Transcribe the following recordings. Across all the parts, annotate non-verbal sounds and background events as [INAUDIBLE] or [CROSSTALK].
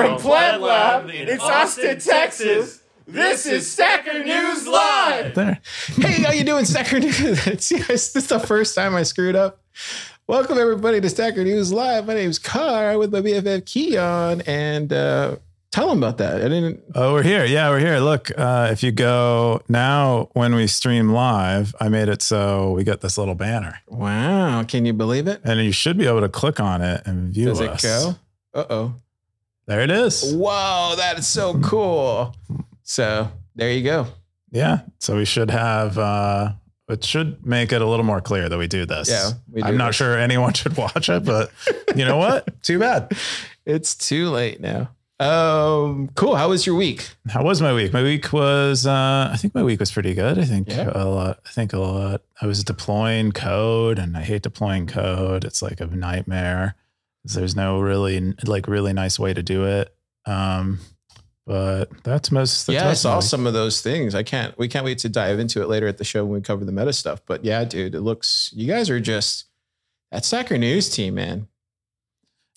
From PlebLab in Austin, Texas, this is Stacker News Live. There. Hey, how you doing, Stacker News? [LAUGHS] yes, this is the first time I screwed up. Welcome everybody to Stacker News Live. My name's Car with my BFF Keyan, and uh, tell them about that. I didn't. Oh, we're here. Yeah, we're here. Look, uh, if you go now when we stream live, I made it so we get this little banner, Wow, can you believe it? and you should be able to click on it and view Does it go? Uh oh. There it is. Whoa, that is so cool. So there you go. Yeah. So we should have. uh it should make it a little more clear that we do this. Yeah, do I'm not this. sure anyone [LAUGHS] should watch it, but you know what? [LAUGHS] Too bad. It's too late now. Um, cool. How was your week? How was my week? My week was, uh, I think my week was pretty good. I think Yeah. a lot. I think a lot. I was deploying code, and I hate deploying code. It's like a nightmare. There's no really like really nice way to do it. Um, but that's most. That's yeah, I saw some of those things. I can't. We can't wait to dive into it later at the show when we cover the meta stuff. But yeah, dude, it looks. You guys are just that Stacker News team, man.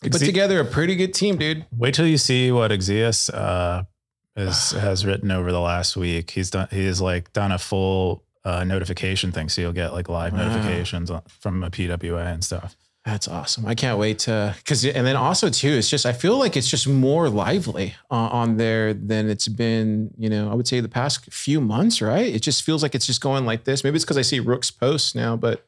You put together a pretty good team, dude. Wait till you see what ekzyis uh, is, [SIGHS] has written over the last week. He's done. He's like done a full uh, notification thing, so you'll get like live Wow. notifications from a PWA and stuff. That's awesome. I can't wait to because and then also too, it's just I feel like it's just more lively uh, on there than it's been. You know, I would say the past few months, right? It just feels like it's just going like this. Maybe it's because I see Rook's posts now, but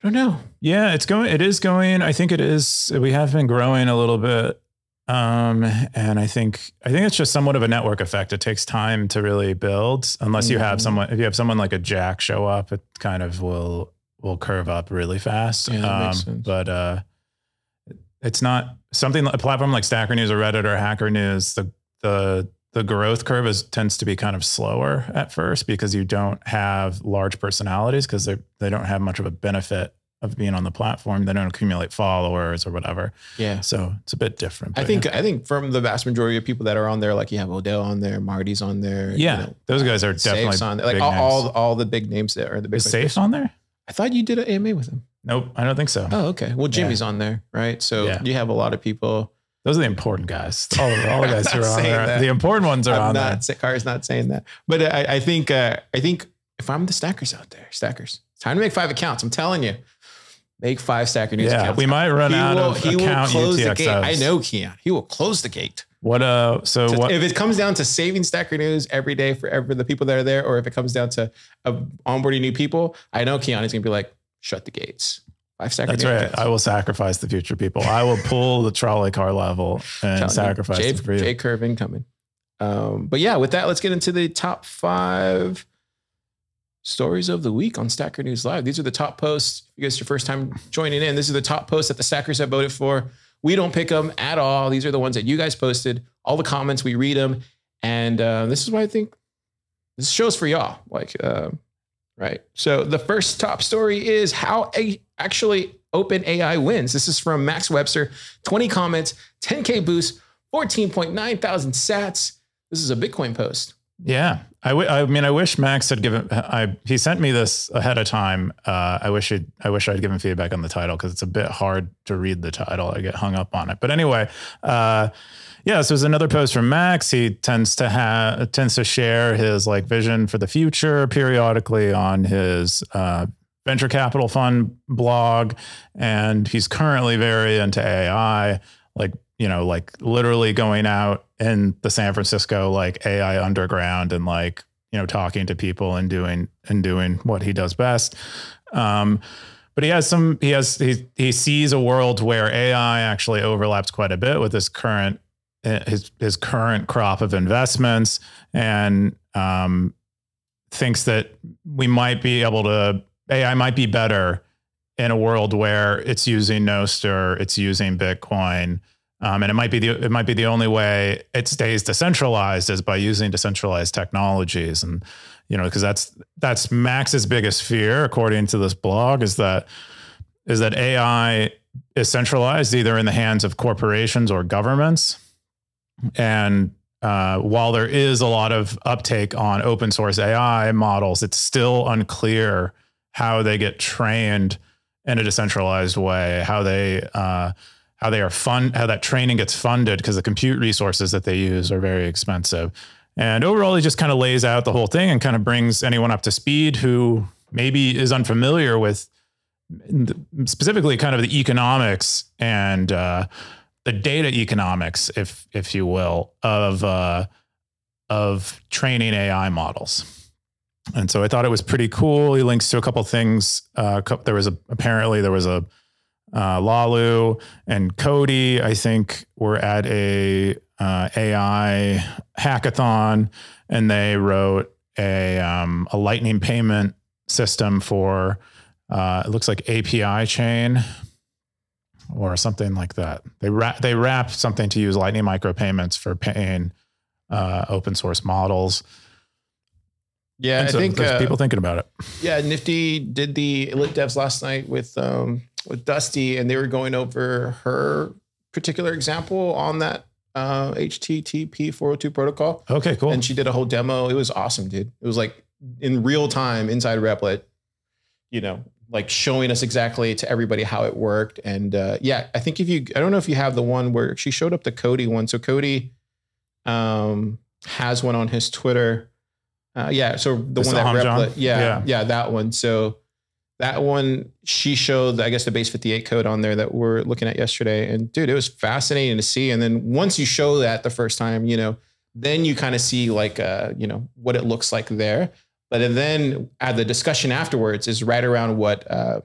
I don't know. Yeah, it's going. It is going. I think it is. We have been growing a little bit, um, and I think I think it's just somewhat of a network effect. It takes time to really build, unless you have Mhm. someone. If you have someone like a Jack show up, it kind of will will curve up really fast. Yeah, Um. But uh, it's not something. A platform like Stacker News or Reddit or Hacker News. The the the growth curve is tends to be kind of slower at first because you don't have large personalities because they they don't have much of a benefit of being on the platform. They don't accumulate followers or whatever. Yeah. So it's a bit different. I think yeah. I think from the vast majority of people that are on there, like you have Odell on there, Marty's on there. you yeah, know, those guys are definitely on there. Like all, all all the big names that are the big. Is safe on there? I thought you did an AMA with him. Nope, I don't think so. Oh, okay. Well, Jimmy's on there, right? So Yeah. you have a lot of people. Those are the important guys. [LAUGHS] All, the- all the guys who are on there. that. The important ones are I'm on there. not. Sa- Car's not saying that, but I, I think uh, I think if I'm the stackers out there, stackers, time to make five accounts. I'm telling you, make five stacker news Yeah, accounts. we might run he out will, of he will account close the UTXOs. gate. I know Keyan. He will close the gate. What uh? So To- what? if it comes down to saving stacker news every day for every the people that are there, or if it comes down to uh, onboarding new people, I know Keyan is gonna be like, shut the gates. Five stacker That's right. accounts. I will sacrifice the future people. I will pull the trolley car level and Telling you, sacrifice J, it for you. J curve incoming. Um, but yeah, with that, let's get into the top five stories of the week on Stacker News Live. These are the top posts. If you guys are your first time joining in, this is the top posts that the Stackers have voted for. We don't pick them at all. These are the ones that you guys posted. All the comments, we read them. And uh, this is why I think this show's for y'all. Like, uh, right. So the first top story is how a actually OpenAI wins. This is from Max Webster. 20 comments, 10K boost, 14.9 thousand sats. This is a Bitcoin post. Yeah, I, w- I mean, I wish Max had given. I he sent me this ahead of time. Uh, I wish he'd, I wish I'd given feedback on the title because it's a bit hard to read the title. I get hung up on it. But anyway, uh, yeah, this was another post from Max. He tends to have tends to share his like vision for the future periodically on his uh, venture capital fund blog, and he's currently very into AI. Like you know, like literally going out in the San Francisco like AI underground and like you know talking to people and doing and doing what he does best. Um, but he has some. He has he he sees a world where AI actually overlaps quite a bit with his current his his current crop of investments and um, thinks that we might be able to AI might be better in a world where it's using Nostr, it's using Bitcoin, um, and it might be the it might be the only way it stays decentralized is by using decentralized technologies, and you know because that's that's Max's biggest fear, according to this blog, is that is that AI is centralized either in the hands of corporations or governments, and uh, while there is a lot of uptake on open source AI models, it's still unclear how they get trained in a decentralized way, how they uh, how they are fund, how that training gets funded because the compute resources that they use are very expensive. And overall, he just kind of lays out the whole thing and kind of brings anyone up to speed who maybe is unfamiliar with specifically kind of the economics and uh, the data economics, if if you will, of uh, of training AI models. And so I thought it was pretty cool. He links to a couple things. Uh, there was a apparently there was a uh, Lalu and Cody, I think were at a uh, AI hackathon, and they wrote a um, a Lightning payment system for uh, it looks like API chain or something like that. They wrap they wrap something to use Lightning micropayments for paying uh, open source models. Yeah, I think uh, people thinking about it. Yeah, Nifty did the lit devs last night with um with Dusty, and they were going over her particular example on that uh HTTP 402 protocol. Okay, cool. And she did a whole demo. It was awesome, dude. It was like in real time inside Replit, you know, like showing us exactly to everybody how it worked. And uh, yeah, I think if you, I don't know if you have the one where she showed up the Cody one. So Cody um, has one on his Twitter. Uh, yeah, so the, The one that Saham Replit, yeah, Yeah. yeah, that one. So that one, she showed, I guess, the base 58 code on there that we're looking at yesterday. And dude, it was fascinating to see. And then once you show that the first time, you know, then you kind of see like, uh, you know, what it looks like there. But then at the discussion afterwards is right around what uh,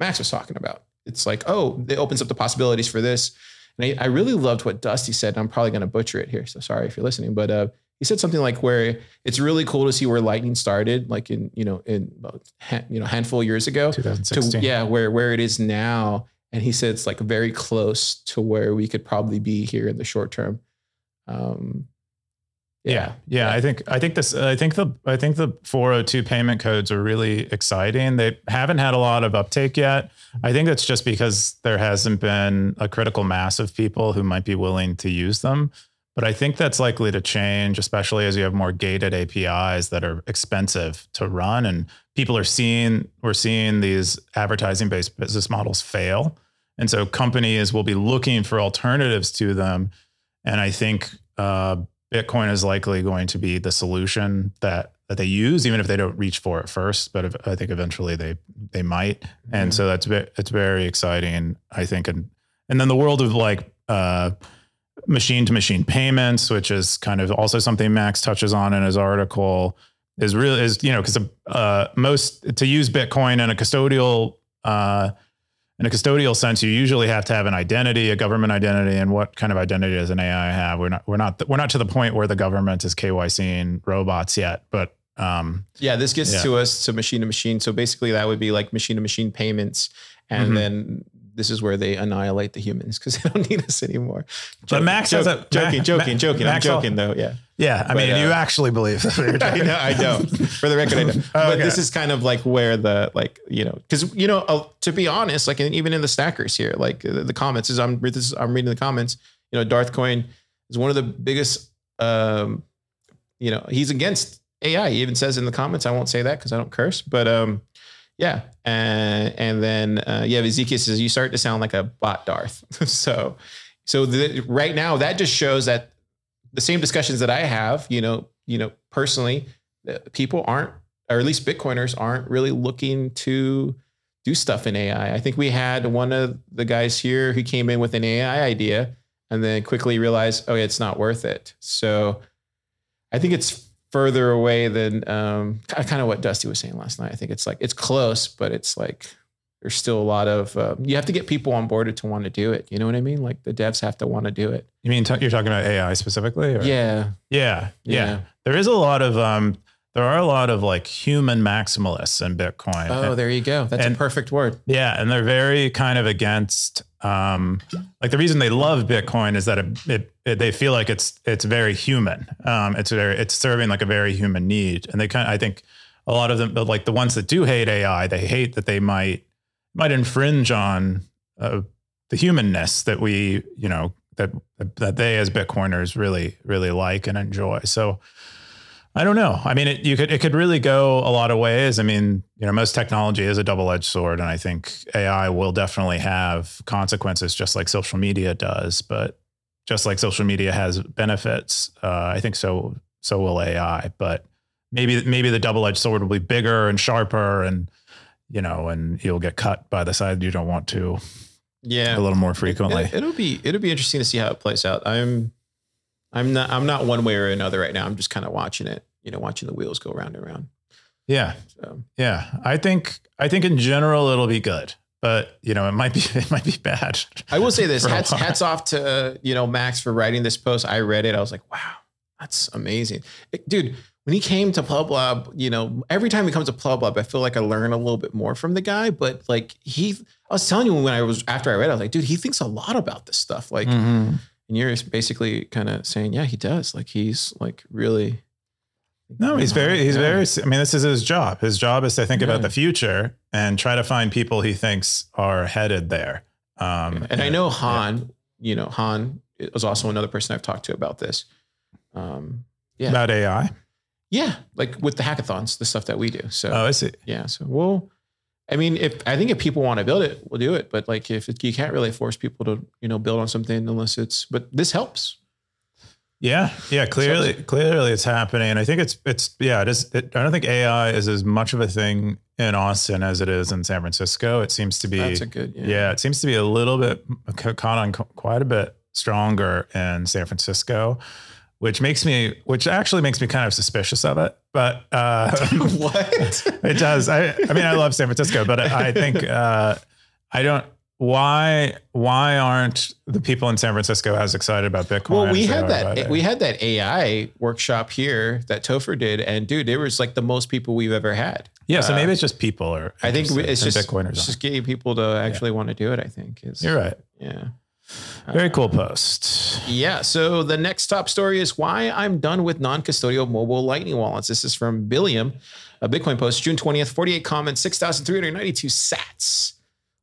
Max was talking about. It's like, oh, it opens up the possibilities for this. And I, I really loved what Dusty said. I'm probably going to butcher it here. So sorry if you're listening. But uh, he said something like where it's really cool to see where Lightning started, like in, you know, in about, you know, handful of years ago. To, 2016. yeah, where, where it is now. And he said it's like very close to where we could probably be here in the short term. Um, Yeah, yeah. I think I think this. I think the I think the 402 payment codes are really exciting. They haven't had a lot of uptake yet. I think that's just because there hasn't been a critical mass of people who might be willing to use them. But I think that's likely to change, especially as you have more gated APIs that are expensive to run, and people are seeing we're seeing these advertising based business models fail, and so companies will be looking for alternatives to them. And I think uh, Bitcoin is likely going to be the solution that that they use, even if they don't reach for it first. But if, I think eventually they they might, and so that's it's very exciting. I think, and and then the world of like uh, machine to machine payments, which is kind of also something Max touches on in his article, is really is you know because uh, most to use Bitcoin in a custodial. Uh, in a custodial sense, you usually have to have an identity, a government identity, and what kind of identity does an AI have? We're not, we're not, we're not to the point where the government is KYCing robots yet, but um, Yeah, this gets Yeah. to us to machine to machine. So basically, that would be like machine to machine payments, and Mhm. then this is where they annihilate the humans because they don't need us anymore. But Max has a- joking, joking, Ma- joking. Max I'm joking though. Yeah, yeah, I But, mean, uh, you actually believe that. [LAUGHS] I talking- know, I know. For the record, I know. [LAUGHS] But Okay. this is kind of like where the like you know because you know uh, to be honest, like even in the stackers here, like the, the comments as I'm this is, I'm reading the comments. You know, Darth Coin is one of the biggest. Um, you know, he's against AI. He even says in the comments, I won't say that because I don't curse, but um, yeah. And and then uh, yeah, Ezekiel says you start to sound like a bot Darth. [LAUGHS] so so the, right now that just shows that the same discussions that I have, you know, you know, personally, uh, people aren't, or at least Bitcoiners aren't really looking to do stuff in AI. I think we had one of the guys here who came in with an AI idea and then quickly realized, oh, it's not worth it. So I think it's further away than um, kind of what Dusty was saying last night. I think it's like it's close, but it's like there's still a lot of um, you have to get people on board to want to do it. You know what I mean? Like the devs have to want to do it. You mean t- you're talking about AI specifically? Or? Yeah, yeah, yeah, Yeah. There is a lot of um, there are a lot of like human maximalists in Bitcoin. Oh, there you go. That's and- a perfect word. Yeah, and they're very kind of against um like the reason they love Bitcoin is that it, it, it they feel like it's it's very human. Um it's very it's serving like a very human need. And they kind of, I think a lot of them but like the ones that do hate AI, they hate that they might might infringe on uh, the humanness that we, you know, that that they as Bitcoiners really really like and enjoy. So I don't know. I mean, it, you could it could really go a lot of ways. I mean, you know, most technology is a double edged sword, and I think AI will definitely have consequences, just like social media does. But just like social media has benefits, uh, I think so so will AI. But maybe maybe the double edged sword will be bigger and sharper, and you know, and you'll get cut by the side you don't want to Yeah. a little more frequently. It, will be it'll be interesting to see how it plays out. I'm I'm not I'm not one way or another right now. I'm just kind of watching it, you know, watching the wheels go round and round. yeah, So yeah. I think I think in general it'll be good, but you know, it might be [LAUGHS] it might be bad. I will say this: hats, hats off to you know Max for writing this post. I read it. I was like, wow, that's amazing, It- dude. When he came to PlebLab, you know, every time he comes to PlebLab, I feel like I learn a little bit more from the guy. But like he, I was telling you when I was after I read, it, I was like, dude, he thinks a lot about this stuff. Like, Mhm. And you're basically kind of saying, yeah, he does. Like he's like really. No, he's very, he's Yeah. very, I mean, this is his job. His job is to think Yeah. about the future and try to find people he thinks are headed there. Um, and I know Han, you know, Han is also another person I've talked to about this. Um, yeah. about AI. yeah, like with the hackathons, the stuff that we do. So Oh, I see. yeah, so we'll. I mean, if I think if people want to build it, we'll do it. But like, if it, you can't really force people to, you know, build on something unless it's. But this helps. Yeah, yeah. Clearly, clearly, it's happening. I think it's, it's, yeah. It is. It, I don't think AI is as much of a thing in Austin as it is in San Francisco. It seems to be. That's a good. Yeah. yeah. it seems to be a little bit caught on quite a bit stronger in San Francisco, which makes me, which actually makes me kind of suspicious of it. But uh, [LAUGHS] [LAUGHS] what? it does. I, I mean, I love San Francisco, but I think uh, I don't. Why? Why aren't the people in San Francisco as excited about Bitcoin? Well, we had that. it? We had that AI workshop here that Topher did, and dude, there was like the most people we've ever had. Yeah, so Uh, maybe it's just people or I think we- it's just Bitcoiners. it's just getting people to actually want to do it. I think is. You're right. yeah. Very cool post. Yeah. So the next top story is why I'm done with non-custodial mobile Lightning wallets. This is from Billiam, a Bitcoin post, June 20th, 48 comments, 6,392 sats.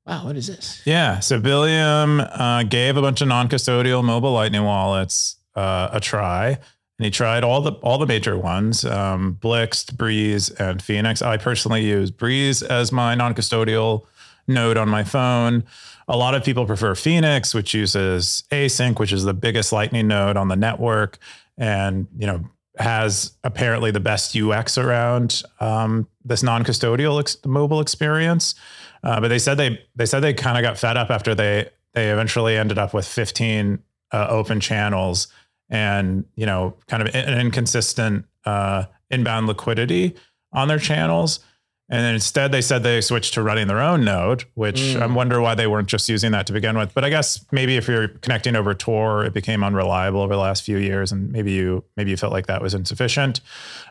Wow, what is this? Yeah. So Billiam uh, gave a bunch of non-custodial mobile Lightning wallets uh, a try, and he tried all the all the major ones: um, Blixt, Breeze, and Phoenix. I personally use Breeze as my non-custodial node on my phone. A lot of people prefer Phoenix, which uses ACINQ, which is the biggest Lightning node on the network, and you know has apparently the best UX around um, this non-custodial ex- mobile experience. Uh, but they said they they said they kind of got fed up after they they eventually ended up with 15 uh, open channels and you know kind of an inconsistent uh, inbound liquidity on their channels. And then instead, they said they switched to running their own node, which Mm. I wonder why they weren't just using that to begin with. But I guess maybe if you're connecting over Tor, it became unreliable over the last few years, and maybe you maybe you felt like that was insufficient.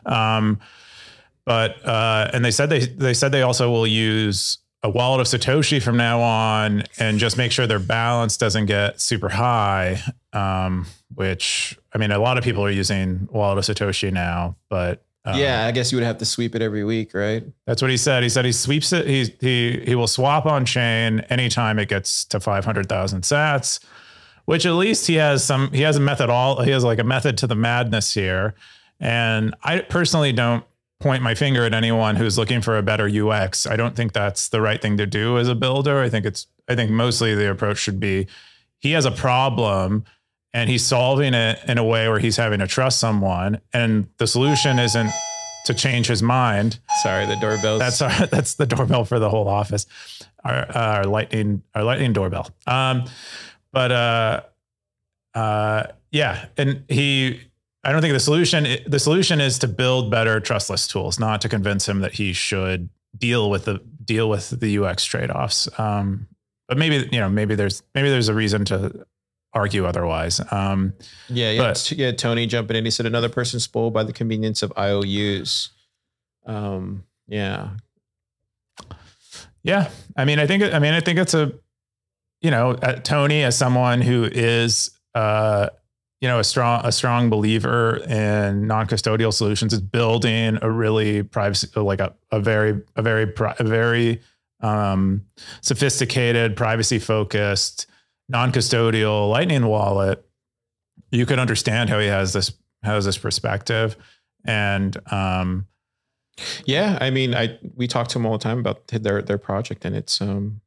Um, but uh, and they said they they said they also will use a wallet of Satoshi from now on, and just make sure their balance doesn't get super high. Um, which I mean, a lot of people are using wallet of Satoshi now, but um, yeah, I guess you would have to sweep it every week, right? that's what he said. He said he sweeps it. He he he will swap on chain anytime it gets to five hundred thousand Sats, which at least he has some. He has a method. All he has like a method to the madness here. And I personally don't point my finger at anyone who's looking for a better UX. I don't think that's the right thing to do as a builder. I think it's. I think mostly the approach should be he has a problem and he's solving it in a way where he's having to trust someone, and the solution isn't to change his mind. Sorry, the doorbell. That's our [LAUGHS] that's the doorbell for the whole office. Our our lightning our lightning doorbell. Um, but uh, uh, yeah, and he. I don't think the solution the solution is to build better trustless tools, not to convince him that he should deal with the deal with the UX trade offs. Um, but maybe you know maybe there's maybe there's a reason to argue otherwise. Um, yeah, yeah, but- yeah. Tony jumping in. He said another person spoiled by the convenience of IOUs. Um, yeah, Yeah, I mean, I think, I mean, I think it's a, you know, uh, Tony as someone who is, uh, you know, a strong, a strong believer in non-custodial solutions is building a really privacy, like a, a very, a very, a very um, sophisticated, privacy-focused, non-custodial Lightning wallet. You could understand how he has this, has this perspective, And um, Yeah, I mean, I we talk to him all the time about their their project, and it's um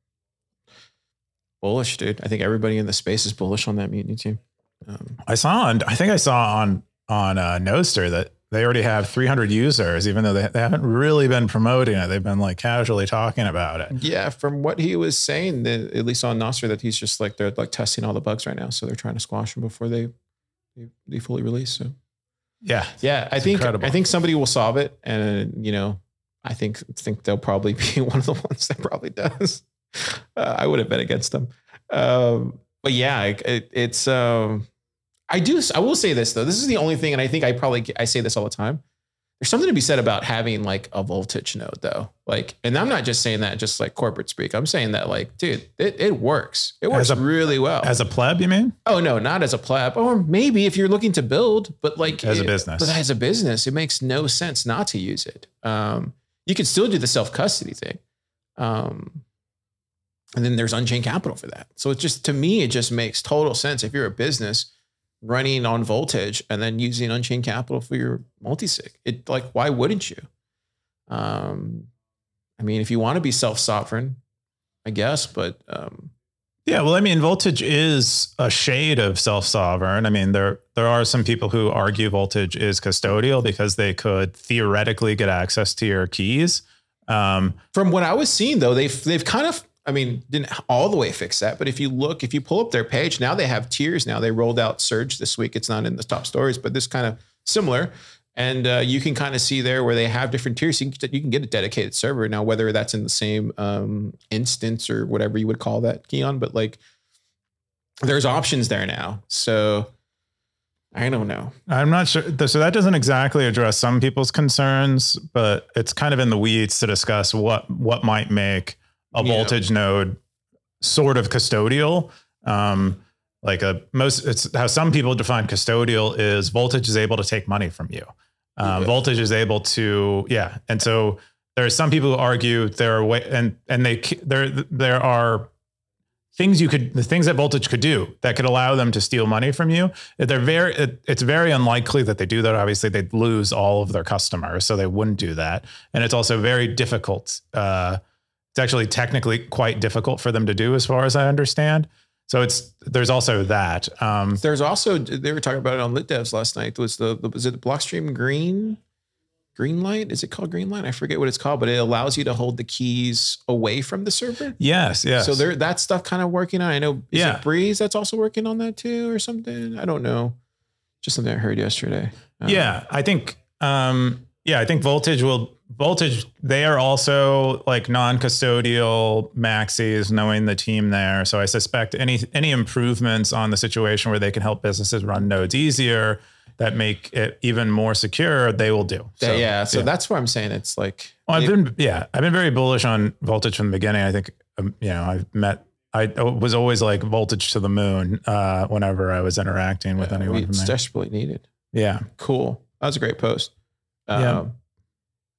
bullish, dude. I think everybody in the space is bullish on that mutiny team. Um, I saw on, I think I saw on on uh, Nostr that they already have 300 users, even though they, they haven't really been promoting it. They've been like casually talking about it. yeah, from what he was saying, that at least on Nostr, that he's just like they're like testing all the bugs right now, so they're trying to squash them before they they, they fully release. So Yeah, yeah, I think incredible. I think somebody will solve it, and you know, I think think they'll probably be [LAUGHS] one of the ones that probably does. [LAUGHS] Uh, I would have bet against them, um, but yeah, it, it, it's. Um, I do. I will say this though. This is the only thing, and I think I probably I say this all the time. There's something to be said about having like a voltage node though. Like, and I'm not just saying that just like corporate speak. I'm saying that like, dude, it, it works. It works a- really well. as a pleb, you mean? Oh no, not as a pleb, or maybe if you're looking to build, but like As a business. But as a business, it makes no sense not to use it. Um, you can still do the self custody thing, um, and then there's Unchained Capital for that. So it just to me, it just makes total sense if you're a business running on voltage and then using Unchained Capital for your multisig. It like why wouldn't you? Um, I mean, if you want to be self sovereign, I guess, but um, Yeah, well, I mean, voltage is a shade of self-sovereign. I mean, there there are some people who argue voltage is custodial because they could theoretically get access to your keys. Um, From what I was seeing, though, they've they've kind of, I mean, didn't all the way fix that, but if you look, if you pull up their page, now they have tiers. Now they rolled out Surge this week. It's not in the top stories, but this kind of similar, and uh, you can kind of see there where they have different tiers. You can, you can get a dedicated server now, whether that's in the same um, instance or whatever you would call that, Keyan. But like, there's options there now. So I don't know. I'm not sure. So that doesn't exactly address some people's concerns, but it's kind of in the weeds to discuss what what might make a Yeah. voltage node sort of custodial. Um, like a most, it's how some people define custodial is voltage is able to take money from you. Um, Yeah. Voltage is able to, yeah, and so there are some people who argue there are way and and they there there are things you could the things that voltage could do that could allow them to steal money from you they're very it, it's very unlikely that they do that obviously they'd lose all of their customers so they wouldn't do that and it's also very difficult uh, it's actually technically quite difficult for them to do as far as i understand so it's there's also that um, There's also they were talking about it on Lit Devs last night. Was the, the was it the Blockstream Green Green Light? Is it called Green Light? I forget what it's called, but it allows you to hold the keys away from the server. yes yes So there that stuff kind of working on. I know is Yeah. it Breeze that's also working on that too or something. I don't know. Just something I heard yesterday. Um, Yeah, I think um yeah, I think voltage will voltage they are also like non-custodial maxis knowing the team there. So I suspect any any improvements on the situation where they can help businesses run nodes easier that make it even more secure, they will do. yeah, yeah. So that's why I'm saying it's like Well, I've been yeah, I've been very bullish on voltage from the beginning. I think um, you know I've met I was always like voltage to the moon uh, whenever I was interacting with uh, anyone it's desperately needed. Yeah, Cool. That was a great post. Um, Yeah.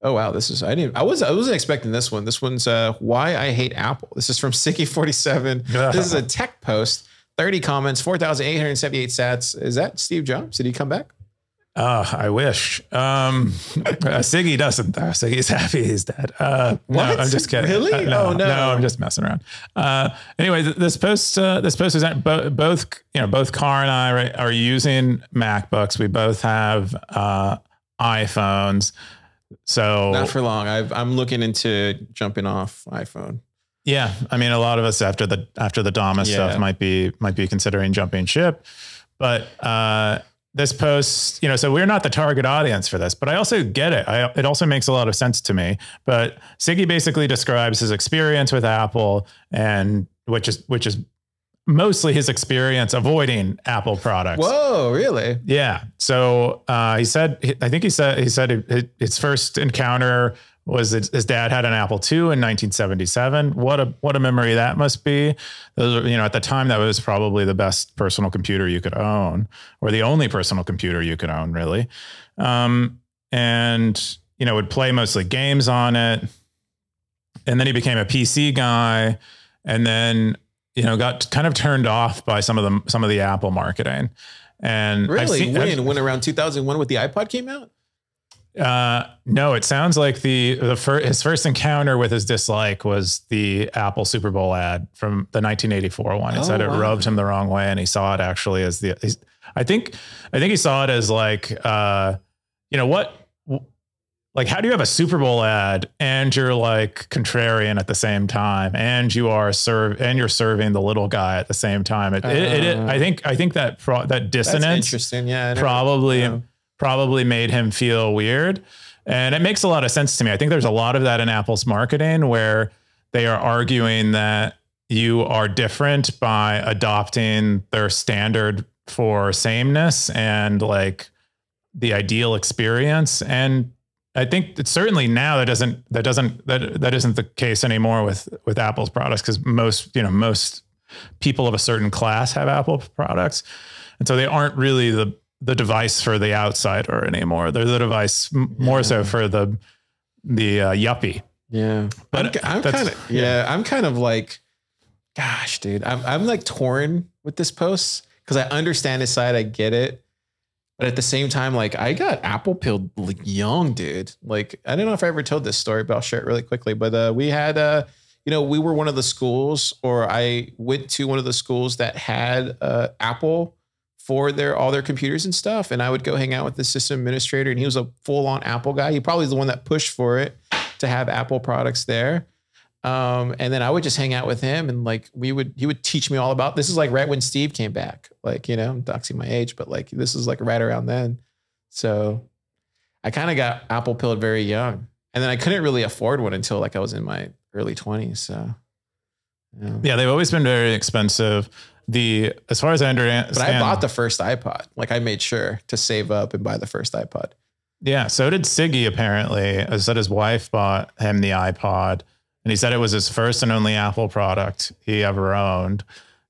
Oh wow, this is I didn't I was I wasn't expecting this one. This one's uh why I hate Apple. This is from [LAUGHS] Siggy47. [LAUGHS] this is a tech post. 30 comments, 4,878 sats. Is that Steve Jobs? Did he come back? Uh, I wish. Um, [LAUGHS] uh, Siggy doesn't. Though. Siggy's happy he's dead. Uh, What? No, I'm just kidding. Really? Uh, no, Oh, no. I'm just messing around. Uh, anyway, th- this post, uh, this post is bo- both. You know, both Car and I right, are using MacBooks. We both have uh, iPhones. So Not for long. I've, I'm looking into jumping off iPhone. Yeah, I mean, a lot of us after the after the Dama Yeah. stuff might be might be considering jumping ship, but uh, this post, you know, so we're not the target audience for this, but I also get it. I, it also makes a lot of sense to me. But Siggy basically describes his experience with Apple, and which is which is mostly his experience avoiding Apple products. Whoa, really? Yeah. So uh, he said, I think he said, he said it, his first encounter was his, his dad had an Apple II in 1977. What a what a memory that must be. Those are, you know, at the time that was probably the best personal computer you could own, or the only personal computer you could own, really. Um, and you know, would play mostly games on it. And then he became a PC guy, and then you know got kind of turned off by some of the some of the Apple marketing. And Really? seen- I've- when? when around 2001 when the iPod came out? Uh, no, it sounds like the the first his first encounter with his dislike was the Apple Super Bowl ad from the 1984 one. It Oh, said it wow. rubbed him the wrong way, and he saw it actually as the. he's- I think I think he saw it as like, uh, you know what, like how do you have a Super Bowl ad and you're like contrarian at the same time, and you are serve and you're serving the little guy at the same time. It, it, it, Uh. I think I think that pro- that dissonance interesting. Yeah. Probably probably made him feel weird. And it makes a lot of sense to me. I think there's a lot of that in Apple's marketing where they are arguing that you are different by adopting their standard for sameness and like the ideal experience. And I think that certainly now that doesn't that doesn't that that isn't the case anymore with with Apple's products because most you know most people of a certain class have Apple products, and so they aren't really the the device for the outsider anymore. They're the device m- more so for the the uh, yuppie. Yeah, But I'm, I'm kind of yeah, I'm kind of like, gosh, dude, I'm I'm like torn with this post because I understand his side, I get it, but at the same time, like I got apple pilled like young, dude. Like I don't know if I ever told this story, but I'll share it really quickly. But uh, we had uh, you know, we were one of the schools, or I went to one of the schools that had uh, Apple for their all their computers and stuff, and I would go hang out with the system administrator, and he was a full on Apple guy. He probably is the one that pushed for it to have Apple products there. Um, and then I would just hang out with him and like we would he would teach me all about this is like right when Steve came back. Like, you know, I'm doxing my age, but like this is like right around then. So I kind of got apple pilled very young. And then I couldn't really afford one until like I was in my early 20s. So yeah. Yeah, they've always been very expensive. The as far as I understand, But I bought the first iPod. Like I made sure to save up and buy the first iPod. Yeah, so did Siggy apparently. I said his wife bought him the iPod, and he said it was his first and only Apple product he ever owned.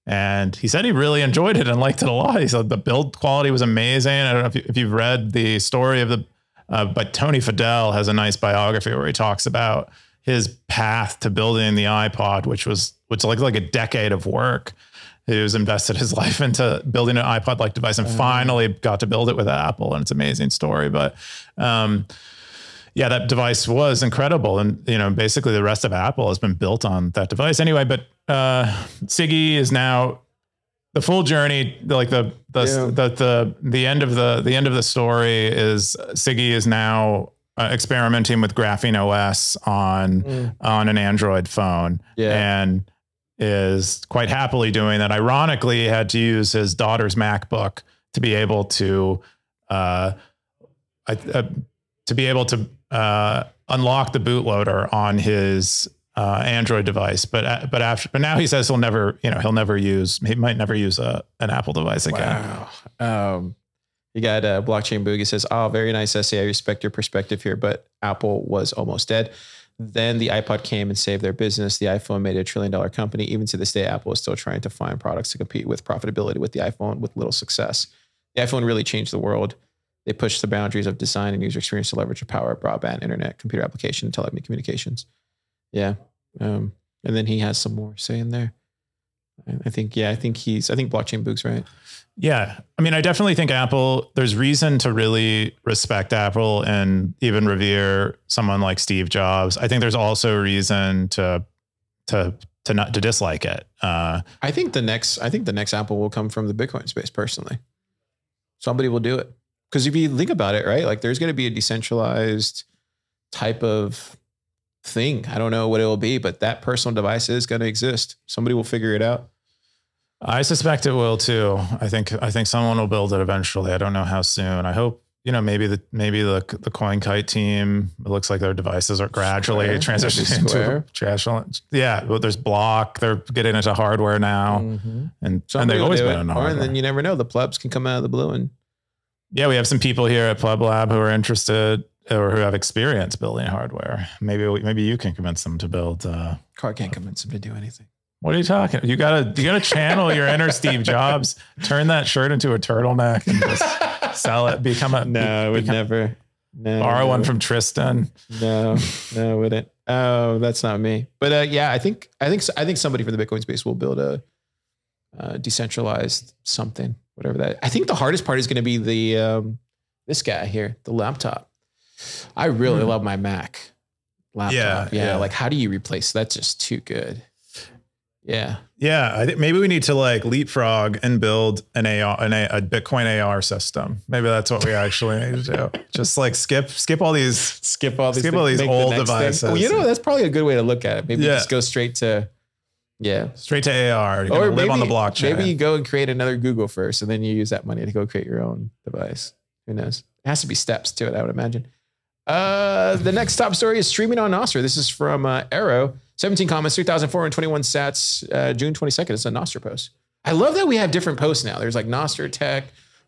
And he said he really enjoyed it and liked it a lot. He said the build quality was amazing. I don't know if, you, if you've read the story of the, uh, but Tony Fadell has a nice biography where he talks about his path to building the iPod, which was which like like a decade of work. He was invested his [LAUGHS] life into building an iPod like device and Uh-huh. finally got to build it with Apple. And it's an amazing story. But um, yeah, that device was incredible. And, you know, basically the rest of Apple has been built on that device anyway. But uh, Siggy is now the full journey, like the, the, Yeah. the, the, the end of the, the end of the story is Siggy is now uh, experimenting with Graphene OS on, Mm. on an Android phone Yeah. and is quite happily doing that. Ironically, he had to use his daughter's MacBook to be able to, uh, I, uh, to be able to uh, unlock the bootloader on his uh, Android device. But uh, but after but now he says he'll never you know he'll never use he might never use a an Apple device again. Wow. Um, you got uh, blockchain boogie says, "Oh, very nice essay. I respect your perspective here, but Apple was almost dead. Then the iPod came and saved their business. The iPhone made a trillion dollar company. Even to this day, Apple is still trying to find products to compete with profitability with the iPhone with little success. The iPhone really changed the world. They push the boundaries of design and user experience to leverage the power of broadband, internet, computer application, and telecommunications. Yeah. Um, and then he has some more say in there. I- think, yeah, I think he's, I think blockchain boog's right. Yeah. I mean, I definitely think Apple, there's reason to really respect Apple and even revere someone like Steve Jobs. I think there's also reason to, to, to not to dislike it. Uh, I think the next I think the next Apple will come from the Bitcoin space personally. Somebody will do it. Because if you think about it, right? Like there's going to be a decentralized type of thing. I don't know what it will be, but that personal device is going to exist. Somebody will figure it out. I suspect it will too. I think, I think someone will build it eventually. I don't know how soon. I hope, you know, maybe the, maybe the, the CoinKite team, it looks like their devices are gradually Square. transitioning into traditional. Yeah. Well, there's block. They're getting into hardware now mm-hmm. and, and Somebody they've always been it. in Or hardware. and then you never know. The plebs can come out of the blue and Yeah, we have some people here at Pleb Lab who are interested or who have experience building hardware. Maybe we- maybe you can convince them to build. Uh, car can't convince them to do anything. what are you talking? You gotta you gotta channel your inner Steve Jobs. Turn that shirt into a turtleneck and just sell it. Become a No, I would become- never. No, borrow one from Tristan. No, no, wouldn't. Oh, that's not me. But uh, yeah, I think I think I think somebody from the Bitcoin space will build a uh, decentralized something, whatever that. I think the hardest part is going to be the um, this guy here, the laptop, I really Hmm. love my Mac laptop. Yeah, Yeah, yeah. Like, how do you replace? That's just too good. Yeah. Yeah, I think maybe we need to like leapfrog and build an AR, an A, a Bitcoin AR system. Maybe that's what we actually need to do. [LAUGHS] Just like skip, skip all these. Skip all these, Skip all these the old thing. devices. Well, you know, that's probably a good way to look at it. Maybe Yeah. just go straight to, yeah. Straight to AR. You're gonna live on the blockchain. Maybe you go and create another Google first, and then you use that money to go create your own device. Who knows? It has to be steps to it, I would imagine. Uh, the next top story is streaming on Nostr. This is from uh, Arrow. 17 comments, 3,421 sats, uh, June 22nd. It's a Nostr post. I love that we have different posts now. There's like Nostr Tech,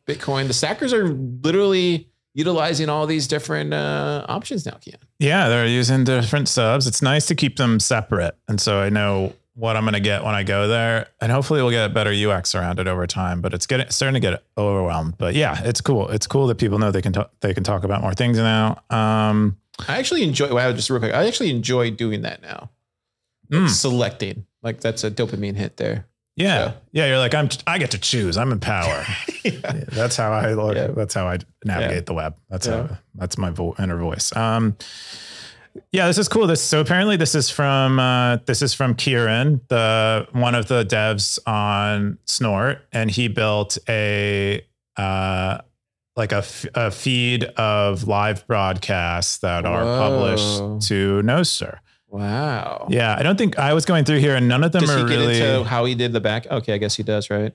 Bitcoin. The stackers are literally utilizing all these different uh, options now, Keyan. Yeah, they're using different subs. It's nice to keep them separate. And so I know what I'm going to get when I go there. And hopefully we'll get better UX around it over time, but it's getting starting to get overwhelmed. But yeah, it's cool. It's cool that people know they can talk, they can talk about more things now. Um, I actually enjoy, wow, just real quick, I actually enjoy doing that now. mm, Selecting. Like that's a dopamine hit there. yeah. Yeah. Yeah. You're like, I'm, I get to choose. I'm in power. [LAUGHS] Yeah. That's how I look. Yeah. That's how I navigate Yeah. the web. That's Yeah. how, that's my vo- inner voice. Um, yeah, this is cool. This so apparently this is from uh, this is from Kieran, the one of the devs on Snort, and he built a uh, like a, f- a feed of live broadcasts that are published to Nostr. Wow. Yeah, I don't think I was going through here, and none of them Does he are get really. into how he did the back? Okay, I guess he does, right?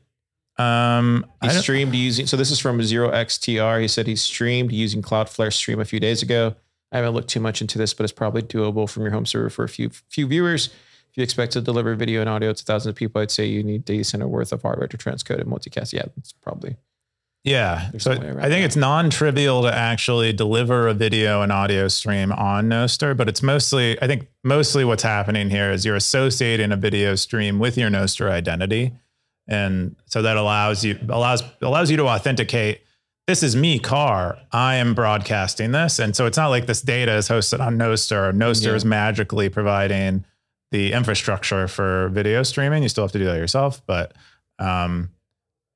um, He streamed using, so this is from 0xTR. He said he streamed using Cloudflare Stream a few days ago. I haven't looked too much into this, but it's probably doable from your home server for a few few viewers. If you expect to deliver video and audio to thousands of people, I'd say you need data center worth of hardware to transcode and multicast. Yeah, it's probably. Yeah. So no way around I think that. it's non trivial to actually deliver a video and audio stream on Nostr, but it's mostly, I think mostly what's happening here is you're associating a video stream with your Nostr identity. And so that allows you, allows, allows you to authenticate this is me, Car. I am broadcasting this. And so it's not like this data is hosted on Nostr. Nostr Yeah. is magically providing the infrastructure for video streaming. You still have to do that yourself, but um,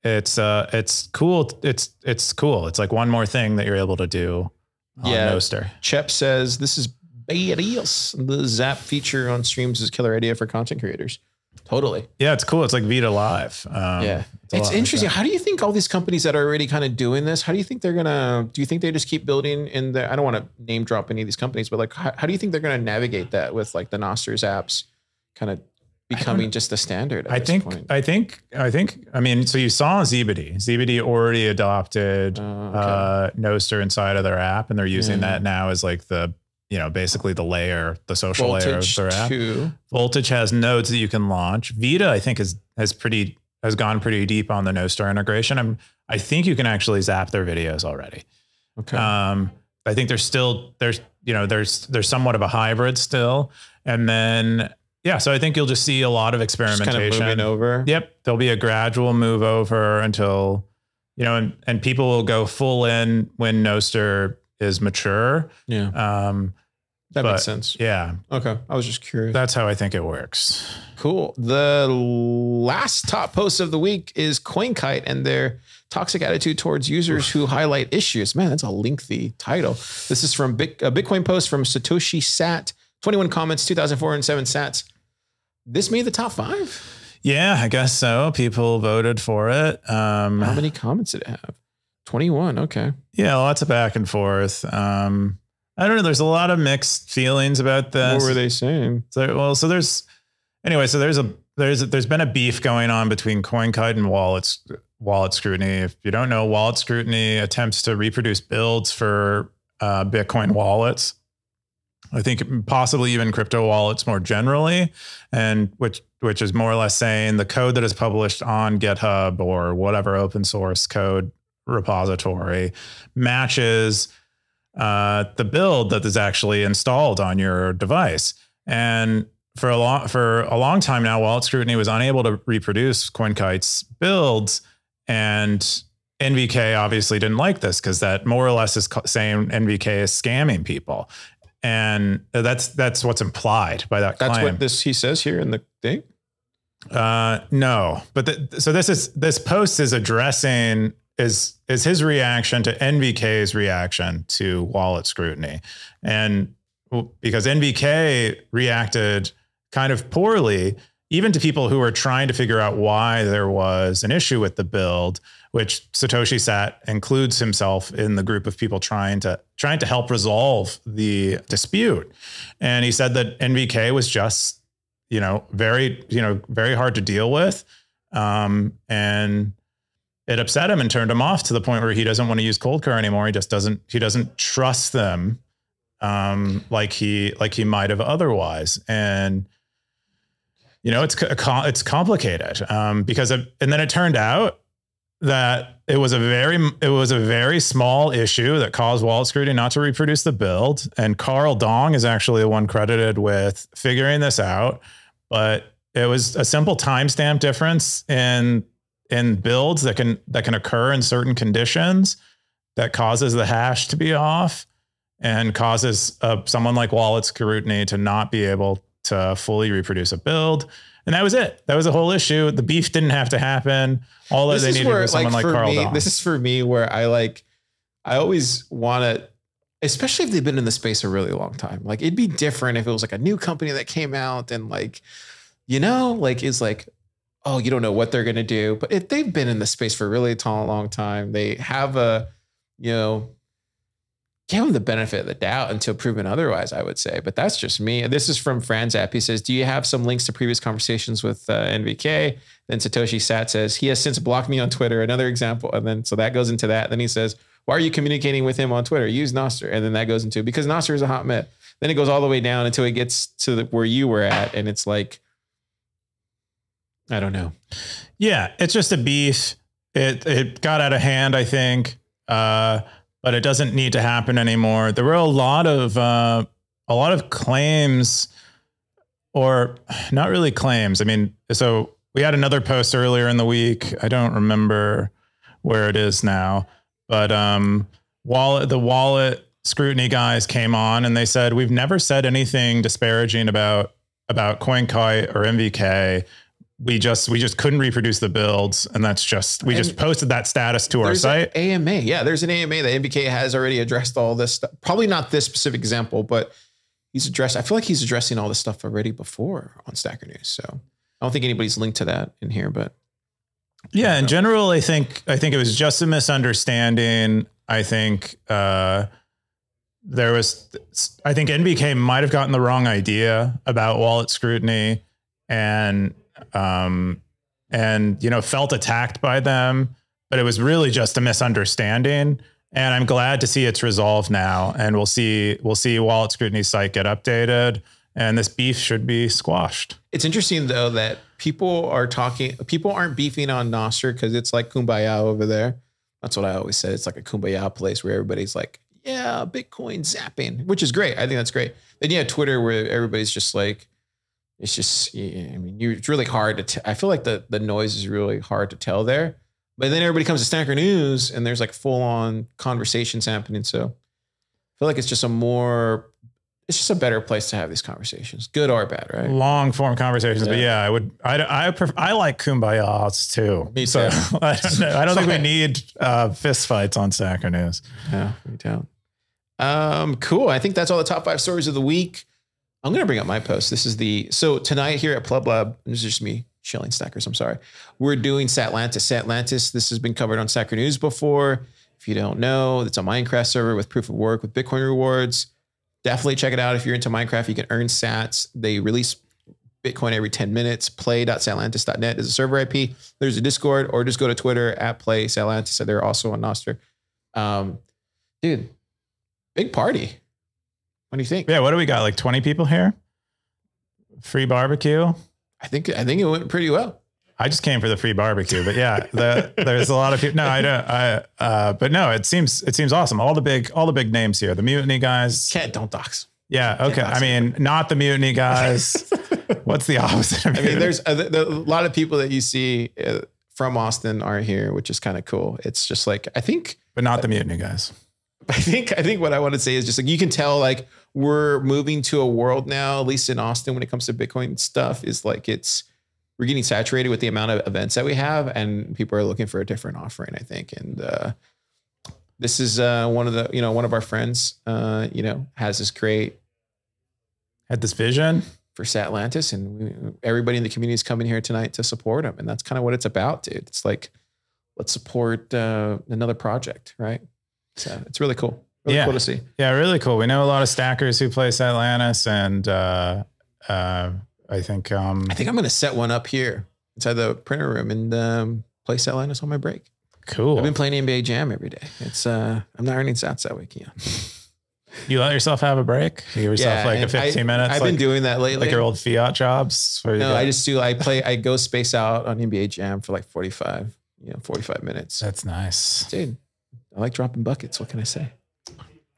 it's uh, it's cool. It's it's cool. It's like one more thing that you're able to do on Yeah. Nostr. Chep says this is badass. The Zap feature on streams is a killer idea for content creators. Totally. Yeah, it's cool. It's like Vita Live. Um, yeah. a It's lot like interesting. how do you think all these companies that are already kind of doing this, how do you think they're going to, do you think they just keep building in the, I don't want to name drop any of these companies, but like, how, how do you think they're going to navigate that with like the Nosters apps kind of becoming just the standard? at I this think, point? I think, I think, I mean, so you saw Zebedee. Zebedee already adopted Uh, okay. uh, Nostr inside of their app, and they're using that now as like the, you know, basically the layer, the social layer of Voltage their app. two. Voltage has nodes that you can launch. Vita, I think, is has pretty has gone pretty deep on the Nostr integration. I'm, I think you can actually zap their videos already. Okay. Um, I think there's still there's you know there's there's somewhat of a hybrid still, and then yeah, so I think you'll just see a lot of just kind of experimentation. moving over. Yep, there'll be a gradual move over until you know, and and people will go full in when Nostr is mature. Yeah. Um, That but- makes sense. yeah, Okay. I was just curious. that's how I think it works. Cool. The last top post of the week is CoinKite and their toxic attitude towards users who highlight issues. Man, that's a lengthy title. This is from Bit, a Bitcoin post from Satoshi Sat. 21 comments, 2,407 sats. This made the top five. Yeah, I guess so. People voted for it. Um, How many comments did it have? 21. Okay. yeah, lots of back and forth. Um, I don't know. There's a lot of mixed feelings about this. What were they saying? So, well, so there's anyway. So there's a there's a, there's been a beef going on between CoinKite and Wallet Wallet Scrutiny. If you don't know, Wallet Scrutiny attempts to reproduce builds for uh, Bitcoin wallets. I think possibly even crypto wallets more generally, and which which is more or less saying the code that is published on GitHub or whatever open source code repository matches uh, the build that is actually installed on your device. And for a long for a long time now, Wallet Scrutiny was unable to reproduce CoinKite's builds, and NVK obviously didn't like this because that more or less is saying NVK is scamming people, and that's that's what's implied by that That's claim. what this he says here in the thing. Uh, no, but the, so this is this post is addressing is is his reaction to NVK's reaction to wallet scrutiny, and because NVK reacted kind of poorly, even to people who were trying to figure out why there was an issue with the build, which Satoshi Sat includes himself in the group of people trying to trying to help resolve the dispute. And he said that NVK was just, you know, very, you know, very hard to deal with. Um, and it upset him and turned him off to the point where he doesn't want to use Coldcard anymore. He just doesn't he doesn't trust them um, like he like he might have otherwise. And you know, it's it's complicated um, because it, and then it turned out that it was a very it was a very small issue that caused wallet scrutiny not to reproduce the build. And Carl Dong is actually the one credited with figuring this out, but it was a simple timestamp difference in in builds that can that can occur in certain conditions that causes the hash to be off and causes uh, someone like Wallet Scrutiny to not be able to fully reproduce a build. And that was it. That was the whole issue. The beef didn't have to happen. All that they needed where, was someone like, like Carl me, This is for me where I like, I always want to, especially if they've been in the space a really long time. Like it'd be different if it was like a new company that came out and like, you know, like is like, oh, you don't know what they're gonna do. But if they've been in the space for a really tall, long time, they have a, you know, give them the benefit of the doubt until proven otherwise, I would say. But that's just me. This is from Fran's app. He says, Do you have some links to previous conversations with uh, NVK? Then Satoshi Sat says, He has since blocked me on Twitter. Another example. And then so that goes into that. Then he says, Why are you communicating with him on Twitter? Use Nostr. And then that goes into because Nostr is a hot myth. Then it goes all the way down until it gets to the, where you were at. And it's like, I don't know. Yeah, it's just a beef. It it got out of hand, I think, uh, but it doesn't need to happen anymore. There were a lot of uh, a lot of claims, or not really claims. I mean, so we had another post earlier in the week. I don't remember where it is now, but um, wallet the wallet scrutiny guys came on and they said we've never said anything disparaging about about CoinKite or NVK we just we just couldn't reproduce the builds and that's just we and just posted that status to our site. Ama yeah there's an ama that NVK has already addressed all this stuff. Probably not this specific example but he's addressed i feel like he's addressing all this stuff already before on stacker news so i don't think anybody's linked to that in here but yeah in general i think i think it was just a misunderstanding. I think uh there was i think NVK might have gotten the wrong idea about wallet scrutiny and um, and you know felt attacked by them, but it was really just a misunderstanding. And I'm glad to see it's resolved now, and we'll see we'll see Wallet Scrutiny site get updated, and this beef should be squashed. It's interesting though that people are talking, people aren't beefing on Nostr because it's like kumbaya over there. That's what I always said. It's like a kumbaya place where everybody's like, yeah, Bitcoin zapping, which is great. I think that's great. Then you have Twitter where everybody's just like, it's just I mean you, it's really hard to t- I feel like the the noise is really hard to tell there. But then everybody comes to Stacker News and there's like full on conversations happening. So I feel like it's just a more it's just a better place to have these conversations, good or bad, right? Long form conversations, yeah. but yeah, I would, I, I, prefer, I like kumbayas too. Me too. So [LAUGHS] I don't, know. I don't think we [LAUGHS] need uh, fist fights on Stacker News. Yeah, me too. Um, cool. I think that's all the top five stories of the week. I'm going to bring up my post. This is the so tonight here at PlebLab. This is just me shilling stackers. I'm sorry. We're doing Satlantis. Satlantis. This has been covered on Stacker News before. If you don't know, it's a Minecraft server with proof of work with Bitcoin rewards. Definitely check it out if you're into Minecraft. You can earn Sats. They release Bitcoin every 10 minutes. Play.satlantis.net is a server IP. There's a Discord, or just go to Twitter at Play Satlantis. They're also on Nostr. Um, dude, big party. What do you think? Yeah, what do we got? Like 20 people here? Free barbecue? I think I think it went pretty well. I just came for the free barbecue, but yeah, the, there's a lot of people. No, I don't. I, uh, but no, it seems it seems awesome. All the big all the big names here. The mutiny guys. Can't don't dox. Yeah. Okay. I mean, not the mutiny guys. [LAUGHS] What's the opposite? I mean, there's a, a, lot of people that you see uh, from Austin are here, which is kind of cool. It's just like I think, but not the mutiny guys. I think I think what I want to say is just like you can tell like we're moving to a world now, at least in Austin, when it comes to Bitcoin stuff, is like it's we're getting saturated with the amount of events that we have, and people are looking for a different offering. I think, and uh, this is uh, one of the you know one of our friends, uh, you know, has this great Had this vision. for Satlantis, and we, everybody in the community is coming here tonight to support him, and that's kind of what it's about, dude. It's like let's support uh, another project, right? So it's really cool. Yeah. cool to see. Yeah, really cool. We know a lot of stackers who play Atlantis, and uh, uh, I think um, I think I'm going to set one up here inside the printer room and um, play Satlantis on my break. cool. I've been playing NBA Jam every day. It's uh, I'm not earning sats that week. Yeah, you let yourself have a break. You give yourself like a 15 I, minutes. I've like, been doing that lately. like your old fiat jobs. No, I just do. I play. I go space out on NBA Jam for like 45, you know, 45 minutes. that's nice, Dude, I like dropping buckets. What can I say?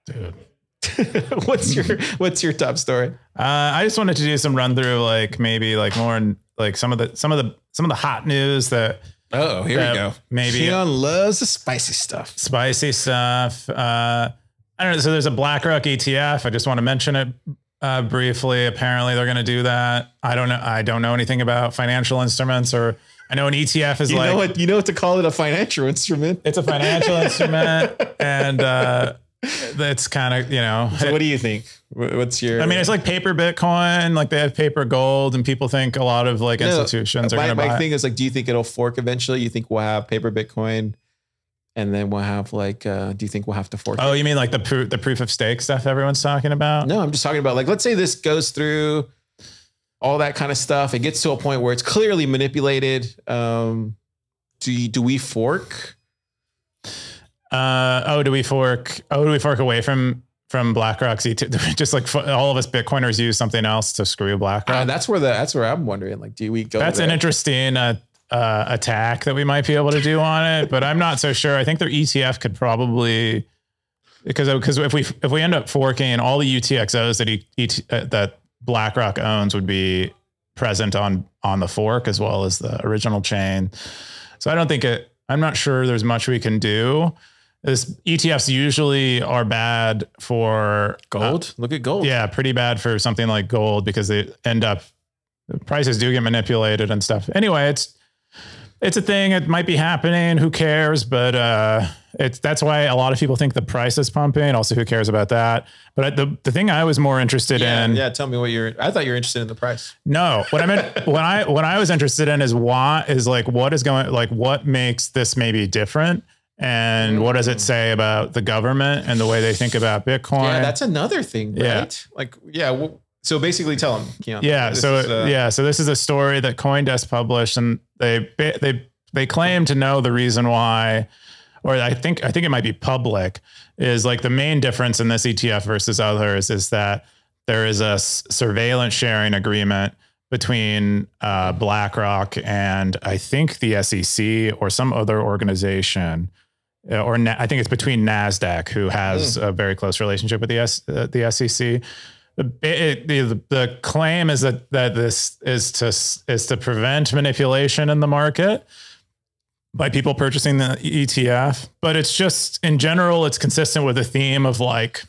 Dude. [LAUGHS] what's your What's your top story? Uh, I just wanted to do some run through, like maybe like more in, like some of the some of the some of the hot news that Oh, here that we go. Maybe Keyan loves the spicy stuff. spicy stuff. Uh, I don't know. So there's a BlackRock ETF. I just want to mention it uh, briefly. Apparently, they're going to do that. I don't know. I don't know anything about financial instruments, or I know an ETF is You like know what? You know what to call it a financial instrument. it's a financial [LAUGHS] instrument, and uh, it's kind of you know. So what do you think? What's your? I mean, it's like paper Bitcoin, like they have paper gold, and people think a lot of like No, institutions are my, going to my buy. thing is like, do you think it'll fork eventually? You think we'll have paper Bitcoin, and then we'll have like, uh, do you think we'll have to fork? oh, it? you mean like the proof, the proof of stake stuff everyone's talking about? no, I'm just talking about like, let's say this goes through all that kind of stuff. It gets to a point where it's clearly manipulated. Um, do you, do we fork? Uh, oh, do we fork? Oh, do we fork away from from BlackRock's ETF? [LAUGHS] Just like all of us Bitcoiners use something else to screw BlackRock. Uh, that's where the that's where I'm wondering. Like, do we go? That's an interesting uh, uh, attack that we might be able to do on it, but I'm not so sure. I think their ETF could probably because because if we if we end up forking all the UTXOs that e, ET, uh, that BlackRock owns would be present on on the fork as well as the original chain. So I don't think it. I'm not sure there's much we can do. This ETFs usually are bad for gold. Look at gold. yeah, pretty bad for something like gold because they end up prices do get manipulated and stuff. Anyway, it's it's a thing. It might be happening. Who cares? But uh, it's that's why a lot of people think the price is pumping. Also, who cares about that? But the the thing I was more interested yeah, in yeah. Tell me what you're. I thought you were interested in the price. no, what I meant [LAUGHS] when I when I was interested in is why is like what is going like what makes this maybe different and what does it say about the government and the way they think about Bitcoin? Yeah, that's another thing, Yeah. right? Like, yeah. Well, so basically, tell him. Keyan. Yeah. So is, uh, yeah. So this is a story that CoinDesk published, and they they they claim to know the reason why, or I think I think it might be public. Is like the main difference in this ETF versus others is that there is a s- surveillance sharing agreement between uh, BlackRock and I think the SEC or some other organization. Uh, Or Na- I think it's between Nasdaq, who has a very close relationship with the S- uh, the SEC the, it, the the claim is that that this is to is to prevent manipulation in the market by people purchasing the ETF, but it's just in general it's consistent with the theme of like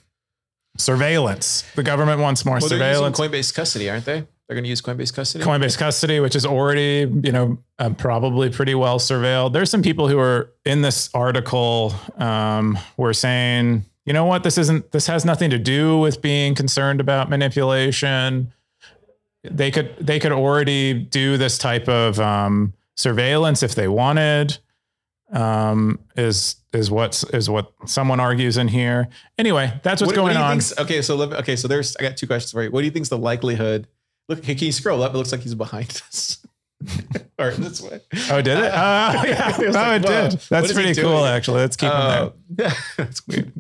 surveillance. The government wants more Well, surveillance. Coinbase custody, aren't they? They're going to use Coinbase custody. Coinbase custody, which is already, you know, uh, probably pretty well surveilled. There's some people who are in this article um, were saying, you know what, this isn't, this has nothing to do with being concerned about manipulation. They could, they could already do this type of um, surveillance if they wanted. Um, is is what is what someone argues in here. Anyway, that's what's What- what going you on. okay, so okay, so there's. I got two questions for you. What do you think's the likelihood? Look, can you scroll up? It looks like he's behind [LAUGHS] us. or this way. Oh, did it? Uh, yeah. [LAUGHS] It oh, like, it did. That's pretty cool, actually. Let's keep him Uh, Yeah, [LAUGHS] that's weird.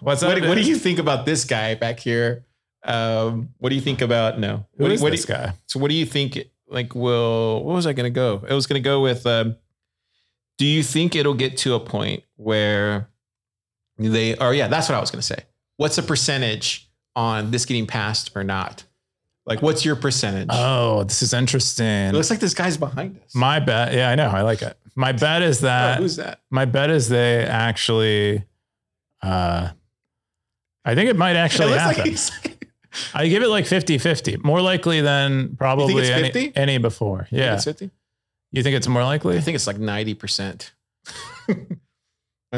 What's what, up? what do you think about this guy back here? Um, what do you think about no? Who what, do- what this you- guy? So what do you think? Like, will what was I going to go? It was going to go with. Um, do you think it'll get to a point where they? Or yeah, that's what I was going to say. What's the percentage on this getting passed or not? Like, what's your percentage? Oh, this is it interesting. looks like this guy's behind us. My bet. Yeah, I know. I like it. My bet is Oh, that. who's that? my bet is they actually. Uh, I think it might actually it happen. like. [LAUGHS] I give it like 50 50. More likely than probably any, 50? any before. Yeah. It's 50? You think it's more likely? I think it's like 90%. [LAUGHS] I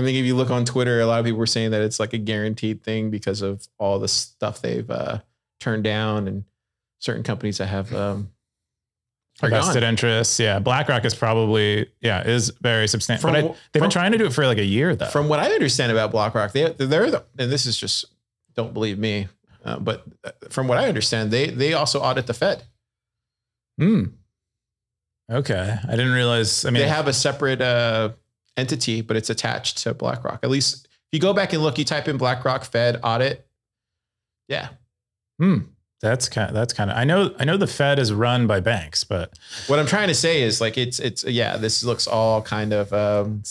think if you look on Twitter, a lot of people were saying that it's like a guaranteed thing because of all the stuff they've uh, turned down and certain companies that have um, are vested gone. interests. Yeah. BlackRock is probably, yeah, is very substantial. But I, they've from- been trying to do it for like a year though. From what I understand about BlackRock, they they're the, and this is just don't believe me, uh, but from what I understand, they they also audit the Fed. Hmm. Okay. I didn't realize. I mean, they have a separate uh, entity, but it's attached to BlackRock. At least if you go back and look, you type in BlackRock Fed audit. Yeah, hmm. That's kind. that's kind of. I know. I know the Fed is run by banks, but what I'm trying to say is like it's it's yeah, this looks all kind of um,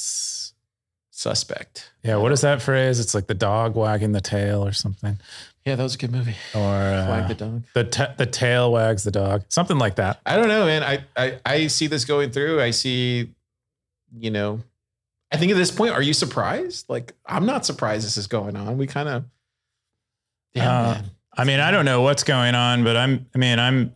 suspect. yeah. What is that phrase? It's like the dog wagging the tail or something, Yeah, that was a good movie. or uh, Flag the dog. the ta- the tail wags the dog, something like that. I don't know, man. I, I I see this going through. I see, you know, I think at this point, are you surprised? Like, I'm not surprised this is going on. We kind of, yeah, Uh, man. I mean, I don't know what's going on, but I'm. I mean, I'm.